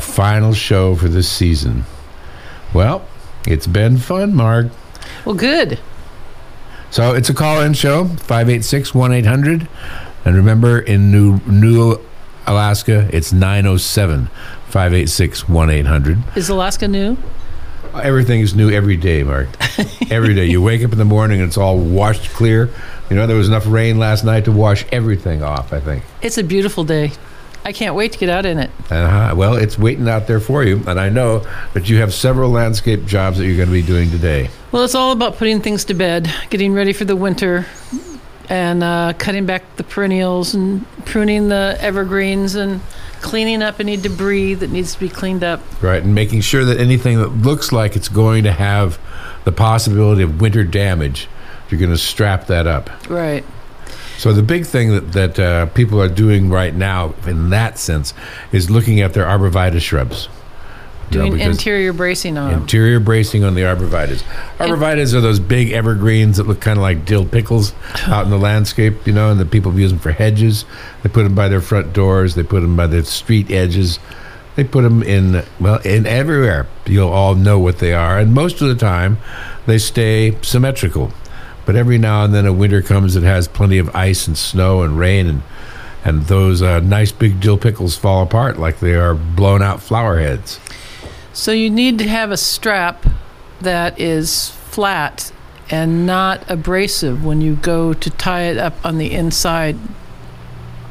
our final show for this season. Well, it's been fun, Mark. Well, good. So it's a call-in show, 586-1800. And remember, in New, New Alaska, it's 907-586-1800. Is Alaska new? Everything is new every day, Mark. every day. You wake up in the morning and it's all washed clear. You know, there was enough rain last night to wash everything off, I think. It's a beautiful day. I can't wait to get out in it. Uh-huh. Well, it's waiting out there for you. And I know that you have several landscape jobs that you're going to be doing today. Well, it's all about putting things to bed, getting ready for the winter, and uh, cutting back the perennials and pruning the evergreens and cleaning up any debris that needs to be cleaned up. Right. And making sure that anything that looks like it's going to have the possibility of winter damage, you're going to strap that up. Right. So the big thing that, that uh, people are doing right now, in that sense, is looking at their arborvitae shrubs. You know, Doing interior bracing on interior bracing on the arborvitaes. Arborvitaes are those big evergreens that look kind of like dill pickles out in the landscape, you know, and the people use them for hedges. They put them by their front doors. They put them by the street edges. They put them in well in everywhere. You'll all know what they are, and most of the time, they stay symmetrical. But every now and then, a winter comes that has plenty of ice and snow and rain, and and those uh, nice big dill pickles fall apart like they are blown out flower heads. So you need to have a strap that is flat and not abrasive when you go to tie it up on the inside.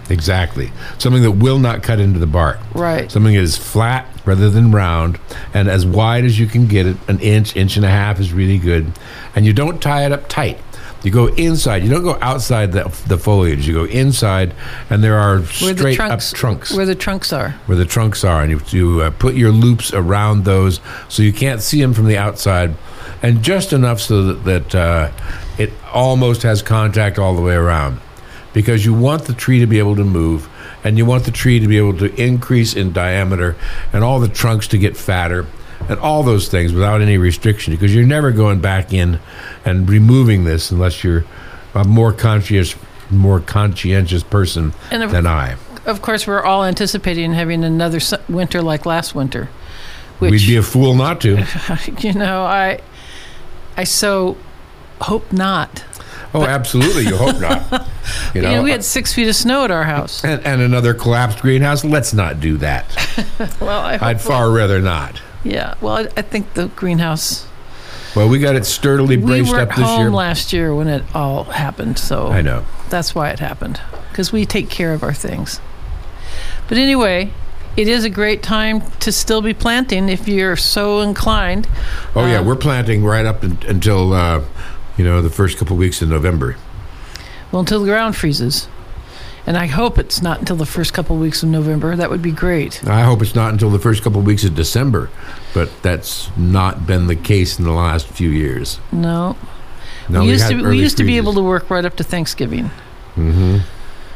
Exactly. Something that will not cut into the bark. Right. Something that is flat rather than round and as wide as you can get it. An inch, inch and a half is really good. And you don't tie it up tight. You go inside. You don't go outside the, the foliage. You go inside, and there are straight the trunks, up trunks Where the trunks are. where the trunks are, and you, you uh, put your loops around those so you can't see them from the outside, and just enough so that, that uh, it almost has contact all the way around, because you want the tree to be able to move, and you want the tree to be able to increase in diameter, and all the trunks to get fatter. And all those things without any restriction, because you're never going back in and removing this unless you're a more conscious, more conscientious person of- than I. Of course, we're all anticipating having another winter like last winter. Which, We'd be a fool not to. you know, I, I so hope not. Oh, absolutely. You hope not. You know, we had six feet of snow at our house. and, and another collapsed greenhouse. Let's not do that. Well, I I'd far rather not. yeah. Well, I, I think the greenhouse. Well, we got it sturdily We braced weren't up this home year. last year when it all happened, so I know. that's why it happened because we take care of our things. But anyway, it is a great time to still be planting if you're so inclined. Oh yeah, Uh, we're planting right up in, until uh, you know the first couple weeks in November. Well, until the ground freezes. And I hope it's not until the first couple of weeks of November. That would be great. I hope it's not until the first couple of weeks of December, but that's not been the case in the last few years. No. No, we used to we used to be able to work right up to Thanksgiving. Mhm.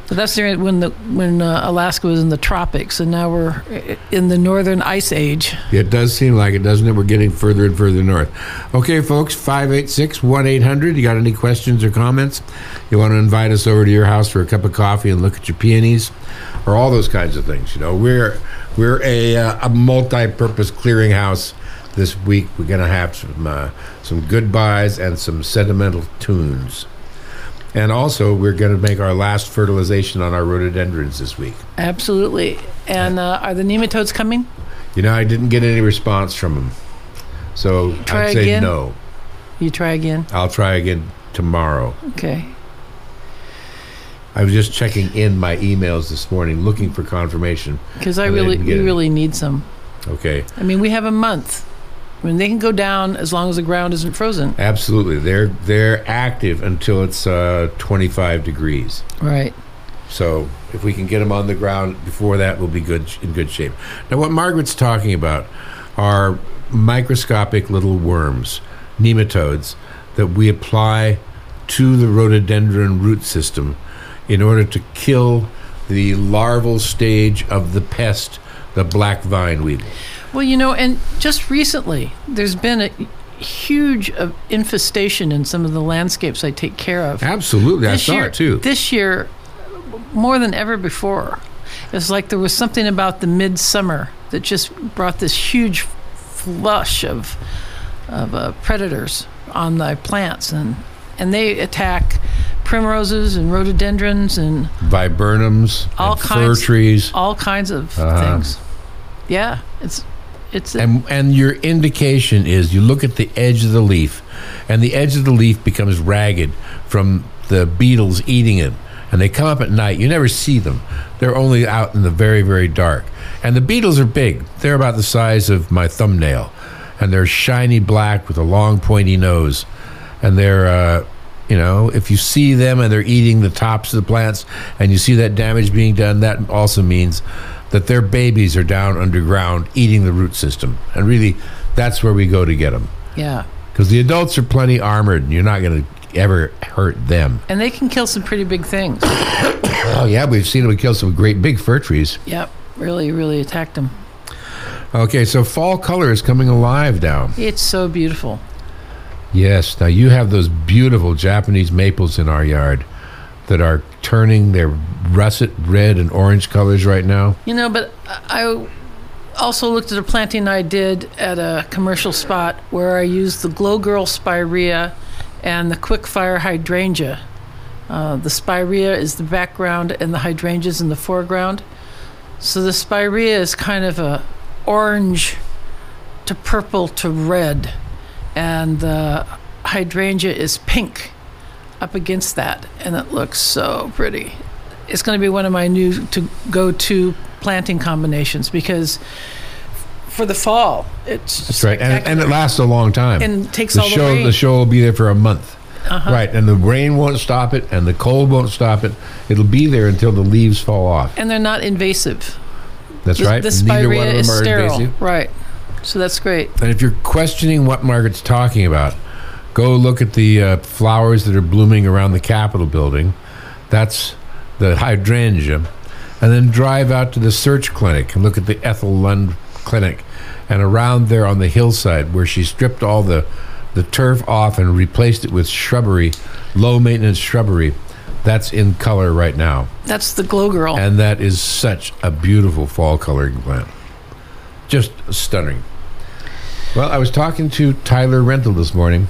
But that's during when the when uh, Alaska was in the tropics, and now we're in the northern ice age. It does seem like it, doesn't it? We're getting further and further north. Okay, folks, 586 1800. You got any questions or comments? You want to invite us over to your house for a cup of coffee and look at your peonies or all those kinds of things. You know, we're, we're a, uh, a multi purpose clearinghouse this week. We're going to have some, uh, some goodbyes and some sentimental tunes. And also, we're going to make our last fertilization on our rhododendrons this week. Absolutely. And uh, are the nematodes coming? You know, I didn't get any response from them. So Try I'd say again? no. You try again. I'll try again tomorrow. Okay. I was just checking in my emails this morning looking for confirmation. Because I really we it. really need some. Okay. I mean, we have a month. I mean, they can go down as long as the ground isn't frozen. Absolutely. They're they're active until it's uh, 25 degrees. Right. So if we can get them on the ground before that, we'll be good in good shape. Now, what Margaret's talking about are microscopic little worms, nematodes, that we apply to the rhododendron root system in order to kill the larval stage of the pest, the black vine weevil. Well, you know, and just recently, there's been a huge uh, infestation in some of the landscapes I take care of. Absolutely, I saw year, it too. This year, more than ever before, it's like there was something about the midsummer that just brought this huge flush of of uh, predators on the plants, and and they attack primroses and rhododendrons and Viburnums, All and kinds- fir trees. all kinds of Uh-huh. things. Yeah, it's it's And, and your indication is you look at the edge of the leaf, and the edge of the leaf becomes ragged from the beetles eating it. And they come up at night. You never see them. They're only out in the very, very dark. And the beetles are big. They're about the size of my thumbnail. And they're shiny black with a long, pointy nose. And they're, uh, you know, if you see them and they're eating the tops of the plants and you see that damage being done, that also means that their babies are down underground eating the root system. And really, that's where we go to get them. yeah, Because the adults are plenty armored and you're not going to ever hurt them. and they can kill some pretty big things. Oh, yeah, we've seen them kill some great big fir trees. Yep, really, really attacked them. Okay, so fall color is coming alive now. It's so beautiful. Yes, now you have those beautiful Japanese maples in our yard that are turning their russet red and orange colors right now. You know, but I also looked at a planting I did at a commercial spot where I used the Glow Girl spirea and the Quick Fire hydrangea. Uh, the spirea is the background and the hydrangeas in the foreground. So the spirea is kind of a orange to purple to red, and the hydrangea is pink up against that, and it looks so pretty it's going to be one of my new to go to planting combinations because for the fall it's That's right, and, and it lasts a long time. And takes the all the show. rain. The show will be there for a month. Uh-huh. Right, and the rain won't stop it, and the cold won't stop it. It'll be there until the leaves fall off. and they're not invasive. That's the, right. The Neither one spirea of is are sterile, invasive. right? So that's great. And if you're questioning what Margaret's talking about, go look at the uh, flowers that are blooming around the Capitol building. That's the hydrangea. And then drive out to the SEARHC Clinic and look at the Ethel Lund Clinic. And around there on the hillside where she stripped all the, the turf off and replaced it with shrubbery, low maintenance shrubbery. That's in color right now. That's the glow girl. And that is such a beautiful fall coloring plant. Just stunning. Well, I was talking to Tyler Rental this morning,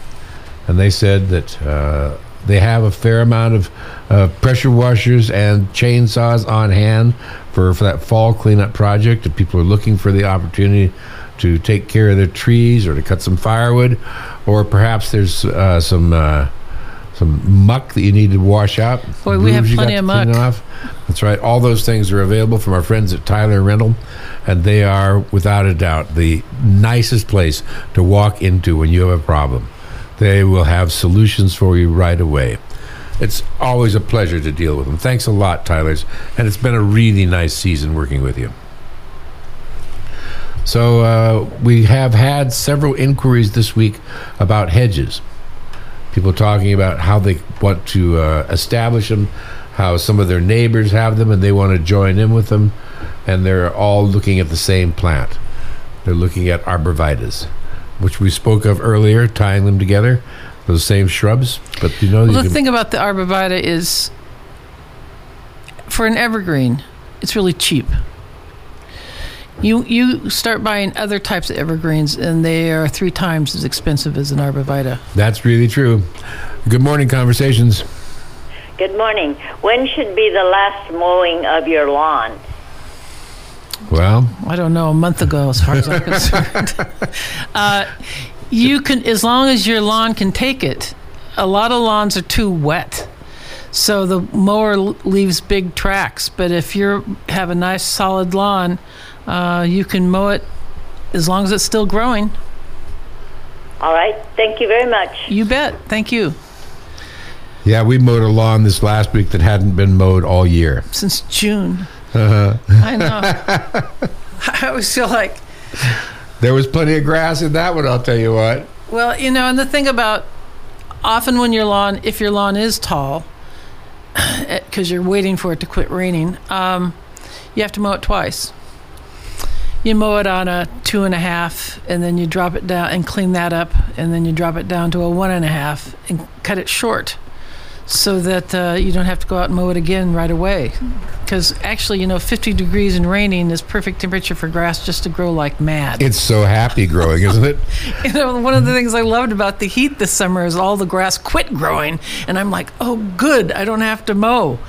and they said that uh, they have a fair amount of uh, pressure washers and chainsaws on hand for, for that fall cleanup project. If people are looking for the opportunity to take care of their trees or to cut some firewood, or perhaps there's uh, some. Uh, some muck that you need to wash out. Boy, we have Roofs you got plenty of muck. off. That's right. All those things are available from our friends at Tyler Rental, and they are, without a doubt, the nicest place to walk into when you have a problem. They will have solutions for you right away. It's always a pleasure to deal with them. Thanks a lot, Tyler's, and it's been a really nice season working with you. So uh, we have had several inquiries this week about hedges. People talking about how they want to uh, establish them, how some of their neighbors have them, and they want to join in with them, and they're all looking at the same plant. They're looking at arborvitaes, which we spoke of earlier, tying them together, those same shrubs. But you know, you the thing about the arborvitae is, for an evergreen, it's really cheap. You you start buying other types of evergreens, and they are three times as expensive as an arborvitae. that's really true. Good morning, conversations. Good morning. When should be the last mowing of your lawn? Well, I don't know, a month ago, as far as I'm concerned. uh, you can, as long as your lawn can take it. A lot of lawns are too wet, so the mower leaves big tracks. But if you have a nice solid lawn, uh, you can mow it as long as it's still growing. All right. Thank you very much. You bet. Thank you. yeah, we mowed a lawn this last week that hadn't been mowed all year. Since June, I know. I always feel like There was plenty of grass in that one, I'll tell you what. Well, you know, and the thing about often when your lawn, if your lawn is tall, because you're waiting for it to quit raining, um, you have to mow it twice. You mow it on a two and a half, and then you drop it down and clean that up, and then you drop it down to a one and a half and cut it short. So that uh, you don't have to go out and mow it again right away. Because actually, you know, 50 degrees and raining is perfect temperature for grass just to grow like mad. It's so happy growing, isn't it? You know, one of the things I loved about the heat this summer is all the grass quit growing, and I'm like, oh, good, I don't have to mow.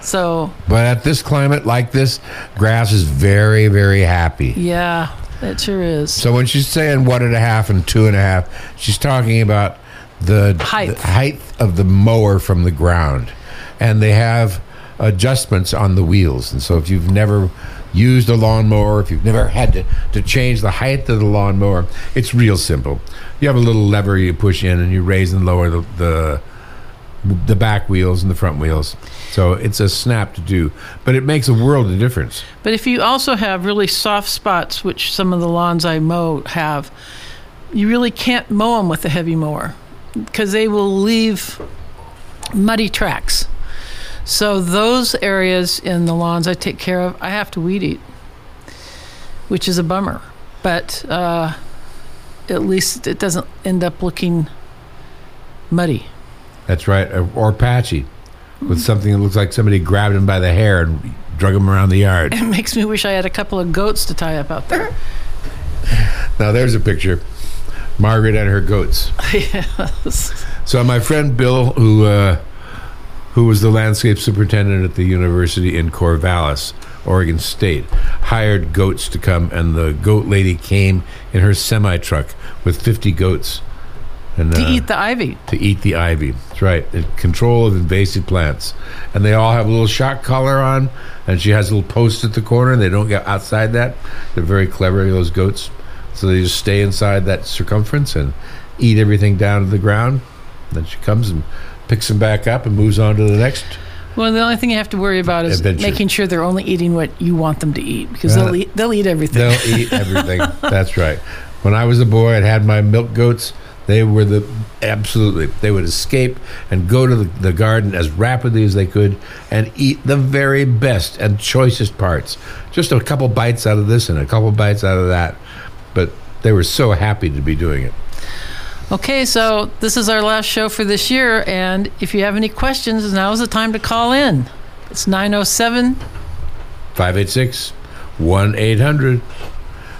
So But at this climate like this, grass is very, very happy. yeah, it sure is. So when she's saying one and a half and two and a half, she's talking about the Height. the height of the mower from the ground, and they have adjustments on the wheels. And so if you've never used a lawnmower, if you've never had to, to change the height of the lawnmower, it's real simple. You have a little lever you push in, and you raise and lower the the, the back wheels and the front wheels. So it's a snap to do, but it makes a world of difference. But if you also have really soft spots, which some of the lawns I mow have, you really can't mow them with a heavy mower because they will leave muddy tracks. So those areas in the lawns I take care of, I have to weed eat, which is a bummer. But uh, at least it doesn't end up looking muddy. That's right, or, patchy, with something that looks like somebody grabbed him by the hair and drug him around the yard. It makes me wish I had a couple of goats to tie up out there. Now there's a picture, Margaret and her goats. yes. So my friend Bill, who uh, who was the landscape superintendent at the university in Corvallis, Oregon State, hired goats to come, and the goat lady came in her semi truck with 50 goats. And, To uh, eat the ivy. to eat the ivy. That's right. And control of invasive plants. And they all have a little shock collar on, and she has a little post at the corner, and they don't get outside that. They're very clever, those goats. So they just stay inside that circumference and eat everything down to the ground. Then she comes and picks them back up and moves on to the next. Well, the only thing you have to worry about is Adventure. making sure they're only eating what you want them to eat because Uh, they'll eat they'll eat everything. They'll eat everything. That's right. When I was a boy I had my milk goats, they were the absolutely. They would escape and go to the, the garden as rapidly as they could and eat the very best and choicest parts. Just a couple bites out of this and a couple bites out of that. But they were so happy to be doing it. Okay, so this is our last show for this year, and if you have any questions, now is the time to call in. It's 907. 586 1 800.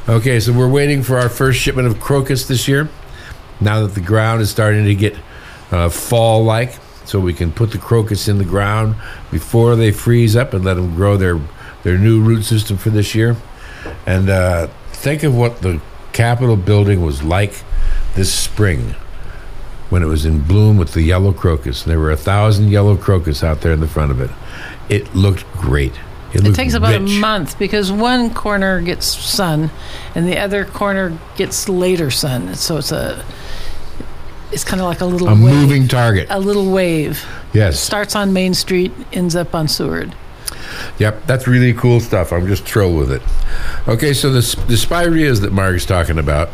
Okay, so we're waiting for our first shipment of crocus this year. Now that the ground is starting to get uh, fall like, so we can put the crocus in the ground before they freeze up and let them grow their, their new root system for this year. And uh, think of what the Capitol building was like this spring when it was in bloom with the yellow crocus. There were a thousand yellow crocus out there in the front of it. It looked great. It, It takes about rich. a month because one corner gets sun and the other corner gets later sun. So it's a it's kind of like a little A wave. moving target. a little wave. Yes. Starts on Main Street, ends up on Seward. Yep. That's really cool stuff. I'm just thrilled with it. Okay, so the, the spireas that Mark's talking about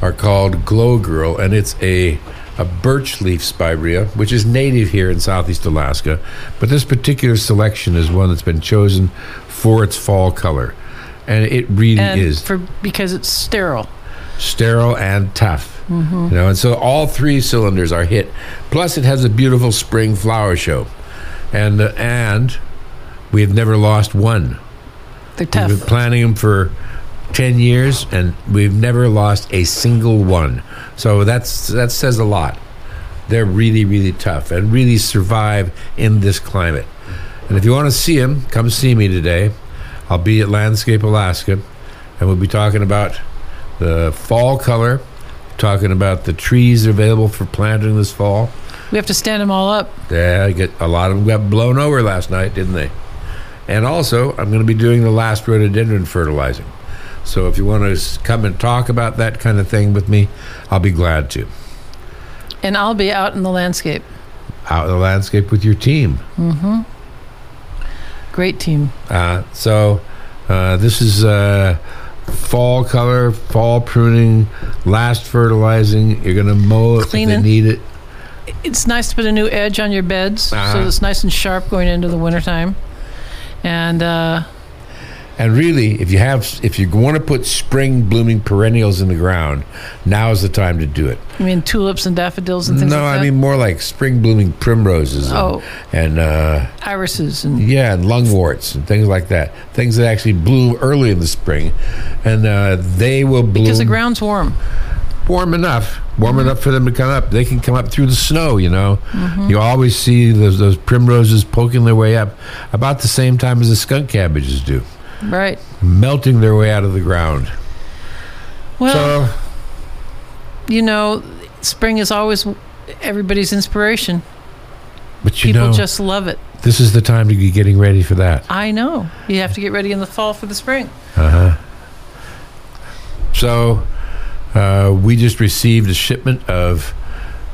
are called Glow Girl, and it's a a birch leaf spirea, which is native here in southeast Alaska. But this particular selection is one that's been chosen for its fall color, and it really And is for because it's sterile. sterile and tough. You know, and so all three cylinders are hit. Plus, it has a beautiful spring flower show, and uh, and we have never lost one. They're We've tough. been planting them for ten years, and we've never lost a single one. So that's that says a lot. They're really, really tough and really survive in this climate. And if you want to see them, come see me today. I'll be at Landscape Alaska, and we'll be talking about the fall color, talking about the trees available for planting this fall. We have to stand them all up. Yeah, I get a lot of them got blown over last night, didn't they? And also, I'm going to be doing the last rhododendron fertilizing. So if you want to come and talk about that kind of thing with me, I'll be glad to. And I'll be out in the landscape. Out in the landscape with your team. Mm-hmm. Great team. Uh, so uh, this is uh, fall color, fall pruning, last fertilizing. You're going to mow it if Cleaning. they need it. It's nice to put a new edge on your beds Uh-huh. so it's nice and sharp going into the wintertime. And uh, And really, if you have, if you want to put spring blooming perennials in the ground, now is the time to do it. I mean, tulips and daffodils and things no, like that. I mean more like spring blooming primroses. And, Oh. and uh, irises and yeah, and lungworts and things like that. Things that actually bloom early in the spring, and uh, they will bloom because the ground's warm. Warm enough, warm Mm-hmm. enough for them to come up. They can come up through the snow. You know, Mm-hmm. you always see those those primroses poking their way up about the same time as the skunk cabbages do, Right. melting their way out of the ground. Well, so you know, spring is always everybody's inspiration. But you People know, just love it. this is the time to be getting ready for that. I know. You have to get ready in the fall for the spring. Uh huh. So uh, we just received a shipment of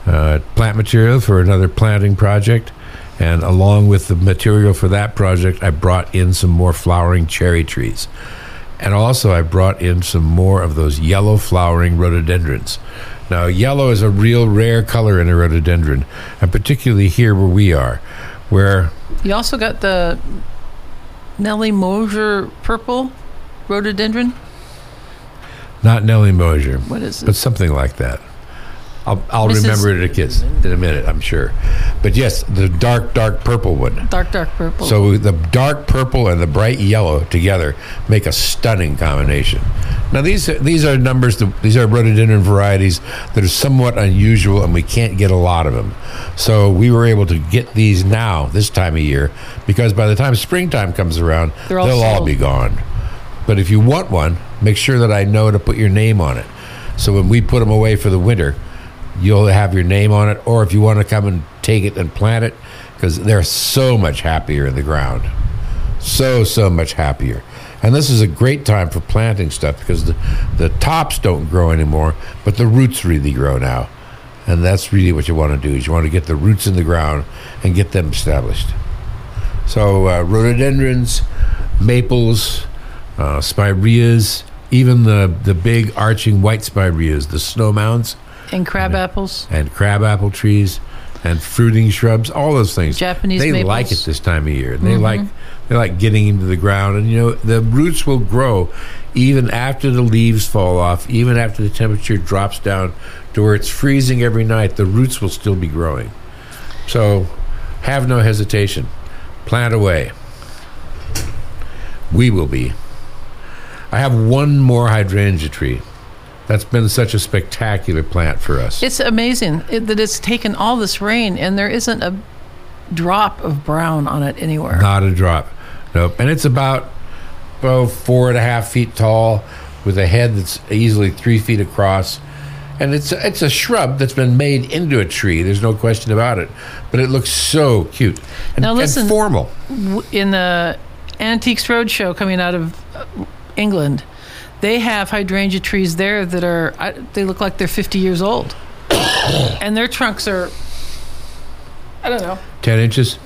uh, plant material for another planting project. And along with the material for that project, I brought in some more flowering cherry trees. And also, I brought in some more of those yellow flowering rhododendrons. Now, yellow is a real rare color in a rhododendron, and particularly here where we are, where You also got the Nellie Mosier purple rhododendron. Not Nellie Mosier, What is it? but something like that. I'll, I'll Mrs. remember it a kiss in a minute, I'm sure. But yes, the dark, dark purple one. Dark, dark purple. So the dark purple and the bright yellow together make a stunning combination. Now these these are numbers. That, these are rhododendron varieties that are somewhat unusual, and we can't get a lot of them. So we were able to get these now this time of year because by the time springtime comes around, They're all they'll all be gone. But if you want one, make sure that I know to put your name on it. So when we put them away for the winter, you'll have your name on it. Or if you want to come and take it and plant it, because they're so much happier in the ground. So, so much happier. And this is a great time for planting stuff because the, the tops don't grow anymore, but the roots really grow now. And that's really what you want to do is you want to get the roots in the ground and get them established. So uh, rhododendrons, maples, uh, spireas, even the, the big arching white spireas, the snow mounds and crab apples. and crabapple trees and fruiting shrubs, all those things. Japanese they maples. like it this time of year. They like they like getting into the ground, and you know the roots will grow even after the leaves fall off, even after the temperature drops down to where it's freezing every night. The roots will still be growing. So, have no hesitation. Plant away. We will be. I have one more hydrangea tree. That's been such a spectacular plant for us. It's amazing it, that it's taken all this rain and there isn't a drop of brown on it anywhere. Not a drop. Nope. And it's about oh, four and a half feet tall with a head that's easily three feet across. And it's a, it's a shrub that's been made into a tree. There's no question about it. But it looks so cute and, Now listen- and formal. In the Antiques Roadshow coming out of uh, England, they have hydrangea trees there that are they look like they're 50 years old. and their trunks are, I don't know, 10 inches.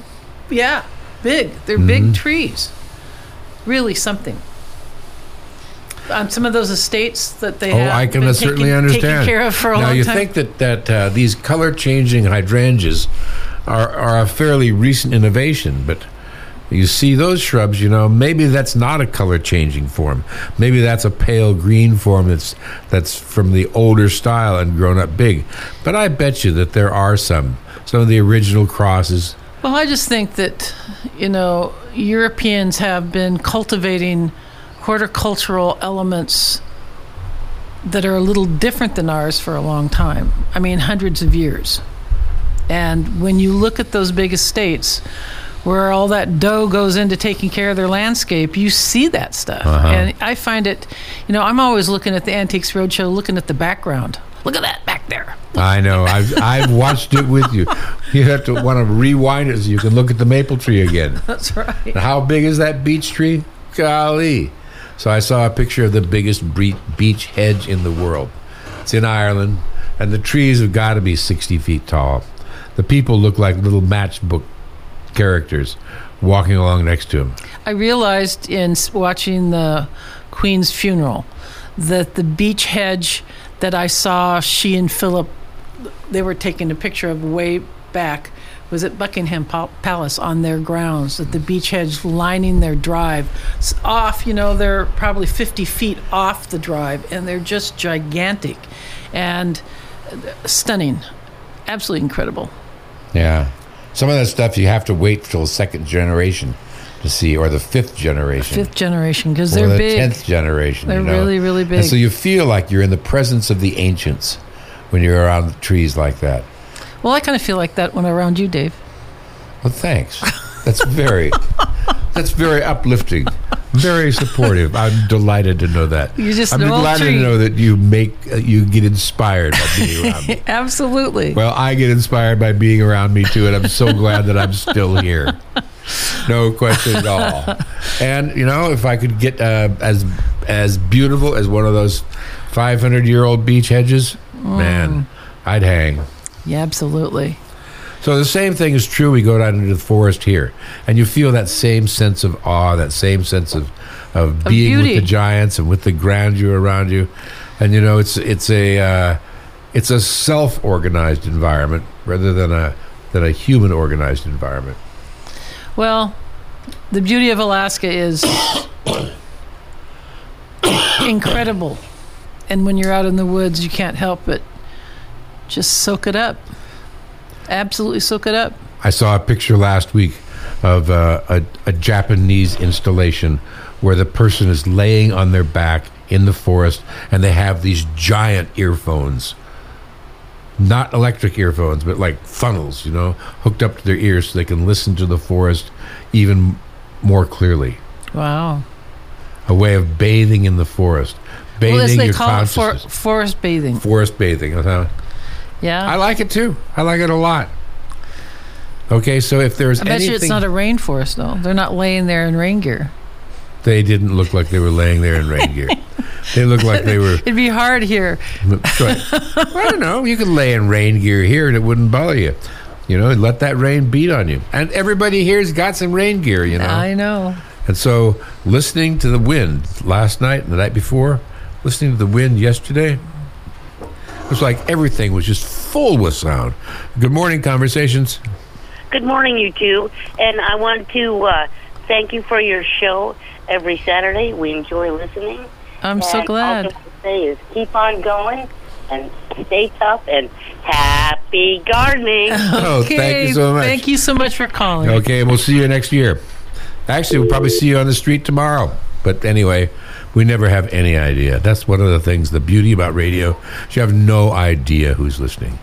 yeah, big. They're Mm-hmm. big trees. Really something. On some of those estates that they Oh, have I can been certainly taken, understand. taken care of for a now, long you time. think that, that uh, these color changing hydrangeas are, are a fairly recent innovation, but you see those shrubs, you know, maybe that's not a color changing form. Maybe that's a pale green form that's, that's from the older style and grown up big. But I bet you that there are some, some of the original crosses. Well, I just think that, you know, Europeans have been cultivating horticultural elements that are a little different than ours for a long time. I mean, hundreds of years. And when you look at those big estates where all that dough goes into taking care of their landscape, you see that stuff. Uh-huh. And I find it, you know, I'm always looking at the Antiques Roadshow, looking at the background. Look at that back there. I know. I've, I've watched it with you. You have to want to rewind it so you can look at the maple tree again. That's right. And how big is that beech tree? Golly. So I saw a picture of the biggest beech hedge in the world. It's in Ireland, and the trees have got to be 60 feet tall. The people look like little matchbook characters walking along next to him. I realized in watching the Queen's funeral that the beech hedge that I saw she and Philip they were taking a picture of way back was at Buckingham Palace on their grounds, at the beech hedge lining their drive. Off, you know, they're probably 50 feet off the drive, and they're just gigantic and uh, stunning. Absolutely incredible. Yeah. Some of that stuff you have to wait till the second generation to see, or the fifth generation. Fifth generation, because they're the big. tenth generation. They're you know? really, really And big. so you feel like you're in the presence of the ancients when you're around trees like that. Well, I kind of feel like that when I'm around you, Dave. Well, thanks. That's very, that's very uplifting, very supportive. I'm delighted to know that. You're just I'm an old delighted tree. to know that you make uh, you get inspired by being around me. Absolutely. Well, I get inspired by being around me too, and I'm so glad that I'm still here. No question at all. And you know, if I could get uh, as as beautiful as one of those 500 year old beech hedges, man, I'd hang. yeah, absolutely. So the same thing is true. We go down into the forest here, and you feel that same sense of awe, that same sense of of being with the giants and with the grandeur around you. And you know, it's it's a uh, it's a self organized environment rather than a than a human organized environment. Well, the beauty of Alaska is incredible. And when you're out in the woods, you can't help but just soak it up. Absolutely soak it up. I saw a picture last week of uh, a, a Japanese installation where the person is laying on their back in the forest and they have these giant earphones. Not electric earphones, but like funnels, you know, hooked up to their ears so they can listen to the forest even more clearly. Wow. A way of bathing in the forest, bathing well, they your call it, for, forest bathing. forest bathing. uh-huh. Yeah. I like it too. I like it a lot. Okay, so if there's I bet anything, you it's not a rainforest, though. They're not laying there in rain gear. They didn't look like they were laying there in rain gear. they looked like they were. It'd be hard here. Right. I don't know. You could lay in rain gear here and it wouldn't bother you. You know, let that rain beat on you. And everybody here's got some rain gear, you know. I know. And so listening to the wind last night and the night before, listening to the wind yesterday, it was like everything was just full with sound. Good morning, conversations. Good morning, you two. And I want to uh, thank you for your show every Saturday. We enjoy listening. I'm so glad. All I can say is keep on going and stay tough and happy gardening. Oh, thank you so much. Thank you so much for calling. Okay, we'll see you next year. Actually, we'll probably see you on the street tomorrow. But anyway, we never have any idea. That's one of the things, the beauty about radio. is You have no idea who's listening.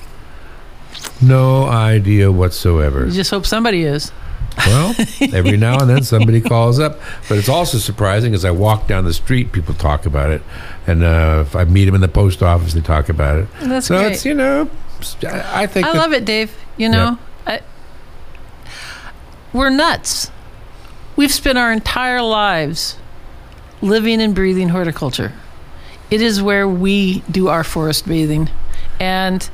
No idea whatsoever. You just hope somebody is. Well, every now and then somebody calls up. But it's also surprising as I walk down the street, people talk about it. And uh, if I meet them in the post office, they talk about it. That's so great. it's, you know, I I think I that- love it, Dave. You know, I, we're nuts. We've spent our entire lives living and breathing horticulture. It is where we do our forest bathing, and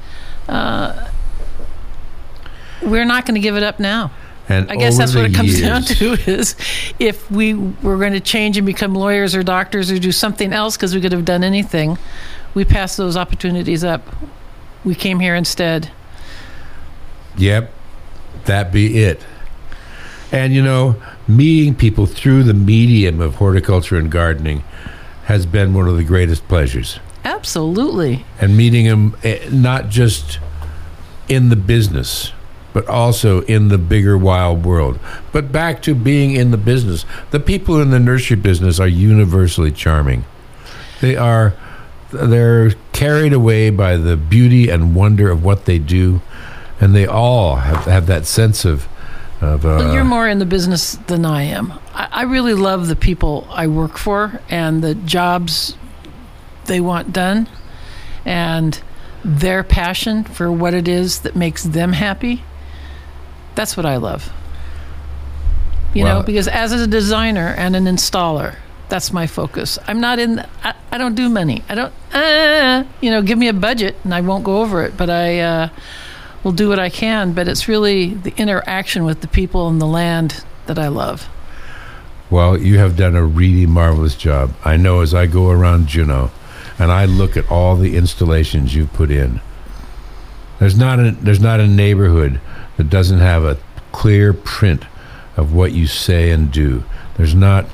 uh, we're not going to give it up now. and I guess that's what it comes years- down to is if we were going to change and become lawyers or doctors or do something else because we could have done anything, we pass those opportunities up. We came here instead. Yep, that be it. And you know, meeting people through the medium of horticulture and gardening has been one of the greatest pleasures. Absolutely. And meeting them eh, not just in the business, but also in the bigger wild world. But back to being in the business. The people in the nursery business are universally charming. They are they're carried away by the beauty and wonder of what they do, and they all have, have that sense of of uh, Well, you're more in the business than I am. I, I really love the people I work for and the jobs they want done and their passion for what it is that makes them happy. That's what I love. You Well- know, because as a designer and an installer, that's my focus. I'm not in. I, I don't do money. I don't. Uh, you know, give me a budget and I won't go over it. But I uh, will do what I can. But it's really the interaction with the people and the land that I love. Well, you have done a really marvelous job. I know as I go around Juneau and I look at all the installations you've put in, There's not a there's not a neighborhood that doesn't have a clear print of what you say and do. There's not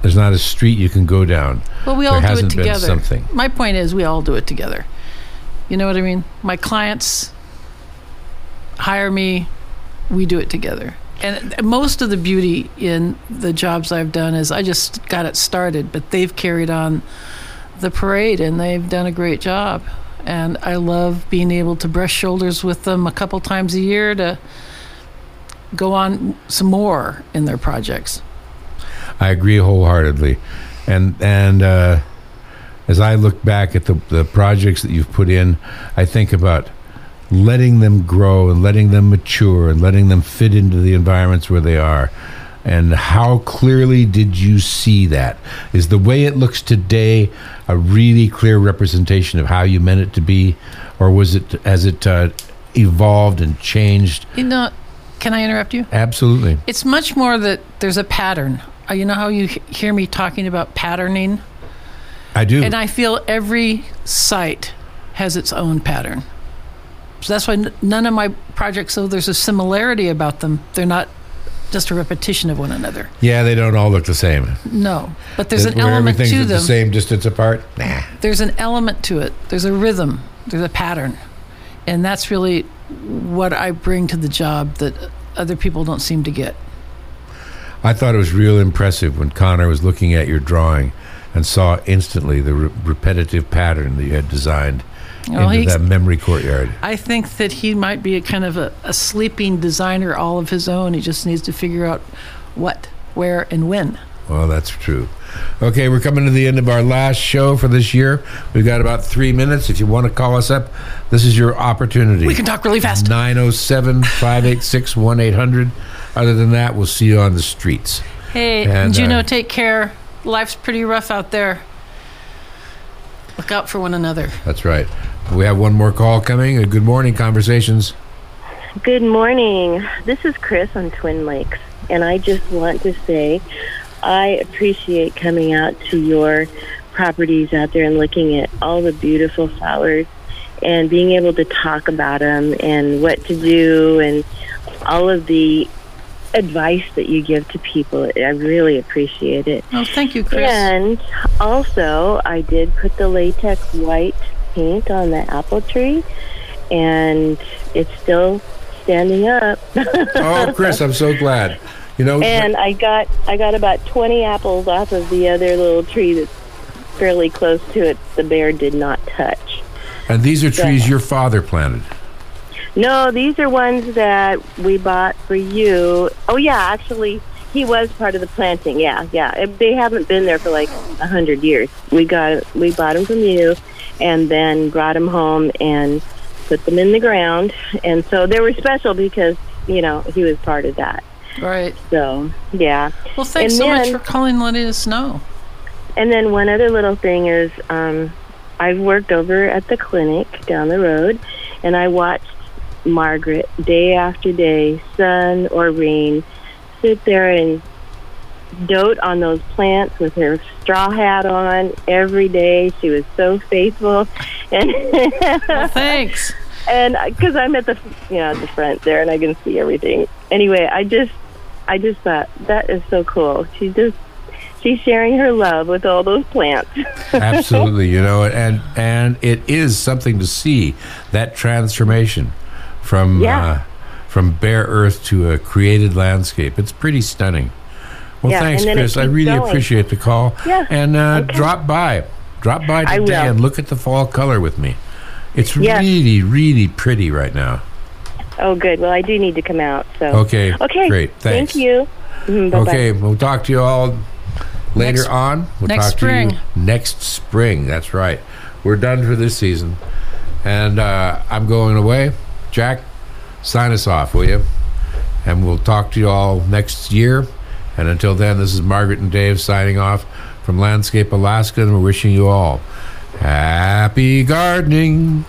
there's not a street you can go down. Well, we There all do it together. something. My point is, we all do it together. You know what I mean? My clients hire me, we do it together. And most of the beauty in the jobs I've done is I just got it started, but they've carried on the parade and they've done a great job. And I love being able to brush shoulders with them a couple times a year to go on some more in their projects. I agree wholeheartedly, and and uh, as I look back at the the projects that you've put in, I think about letting them grow and letting them mature and letting them fit into the environments where they are. And how clearly did you see that? Is the way it looks today a really clear representation of how you meant it to be, or was it as it uh, evolved and changed? You know, can I interrupt you? Absolutely. It's much more that there's a pattern. Uh, You know how you hear me talking about patterning? I do. And I feel every site has its own pattern. So that's why n- none of my projects, though there's a similarity about them, they're not just a repetition of one another. yeah, they don't all look the same. No. But there's an Where element everything's to at them. the same distance apart. Nah. There's an element to it. There's a rhythm. There's a pattern. And that's really what I bring to the job that other people don't seem to get. I thought it was real impressive when Connor was looking at your drawing and saw instantly the re- repetitive pattern that you had designed Well, into he- that memory courtyard. I think that he might be a kind of a, a sleeping designer all of his own. He just needs to figure out what, where, and when. Well, that's true. Okay, we're coming to the end of our last show for this year. We've got about three minutes. If you want to call us up, this is your opportunity. We can talk really fast. 907 586 1800. Other than that, we'll see you on the streets. Hey, And, Juneau, uh, take care. Life's pretty rough out there. Look out for one another. That's right. We have one more call coming. Uh, Good morning, Conversations. Good morning. This is Chris on Twin Lakes, and I just want to say I appreciate coming out to your properties out there and looking at all the beautiful flowers and being able to talk about them and what to do and all of the advice that you give to people. I really appreciate it. Oh, thank you, Chris. And also, I did put the latex white paint on the apple tree, and it's still standing up. Oh, Chris, I'm so glad. You know, and I got I got about twenty apples off of the other little tree that's fairly close to it. The bear did not touch. and these are trees your father planted. No, these are ones that we bought for you. Oh yeah, actually, he was part of the planting. Yeah, yeah. They haven't been there for like a hundred years. We got we bought them from you, and then brought them home and put them in the ground. And so they were special because you know he was part of that. Right. So yeah. Well, thanks And so much for calling and letting us know. And then one other little thing is, um, I've worked over at the clinic down the road, and I watched Margaret day after day, sun or rain, sit there and dote on those plants with her straw hat on every day. She was so faithful, and Well, thanks. and because I'm at the you know at the front there and I can see everything. Anyway, I just I just thought that is so cool. She just she's sharing her love with all those plants. Absolutely, you know, and and it is something to see that transformation from Yeah. uh, from bare earth to a created landscape. It's pretty stunning. Well, Yeah, thanks, and Chris. I really going. appreciate the call. Yeah, and uh, okay. drop by, drop by today and look at the fall color with me. It's Yes. really, really pretty right now. oh, good. Well, I do need to come out. So Okay, okay, great. Thanks. Thank you. Mhm. Okay, we'll talk to you all later Next- on. We'll next talk spring. to you next spring. That's right. We're done for this season, and uh, I'm going away. Jack, sign us off, will you? And we'll talk to you all next year. And until then, this is Margaret and Dave signing off from Landscape Alaska, and we're wishing you all happy gardening.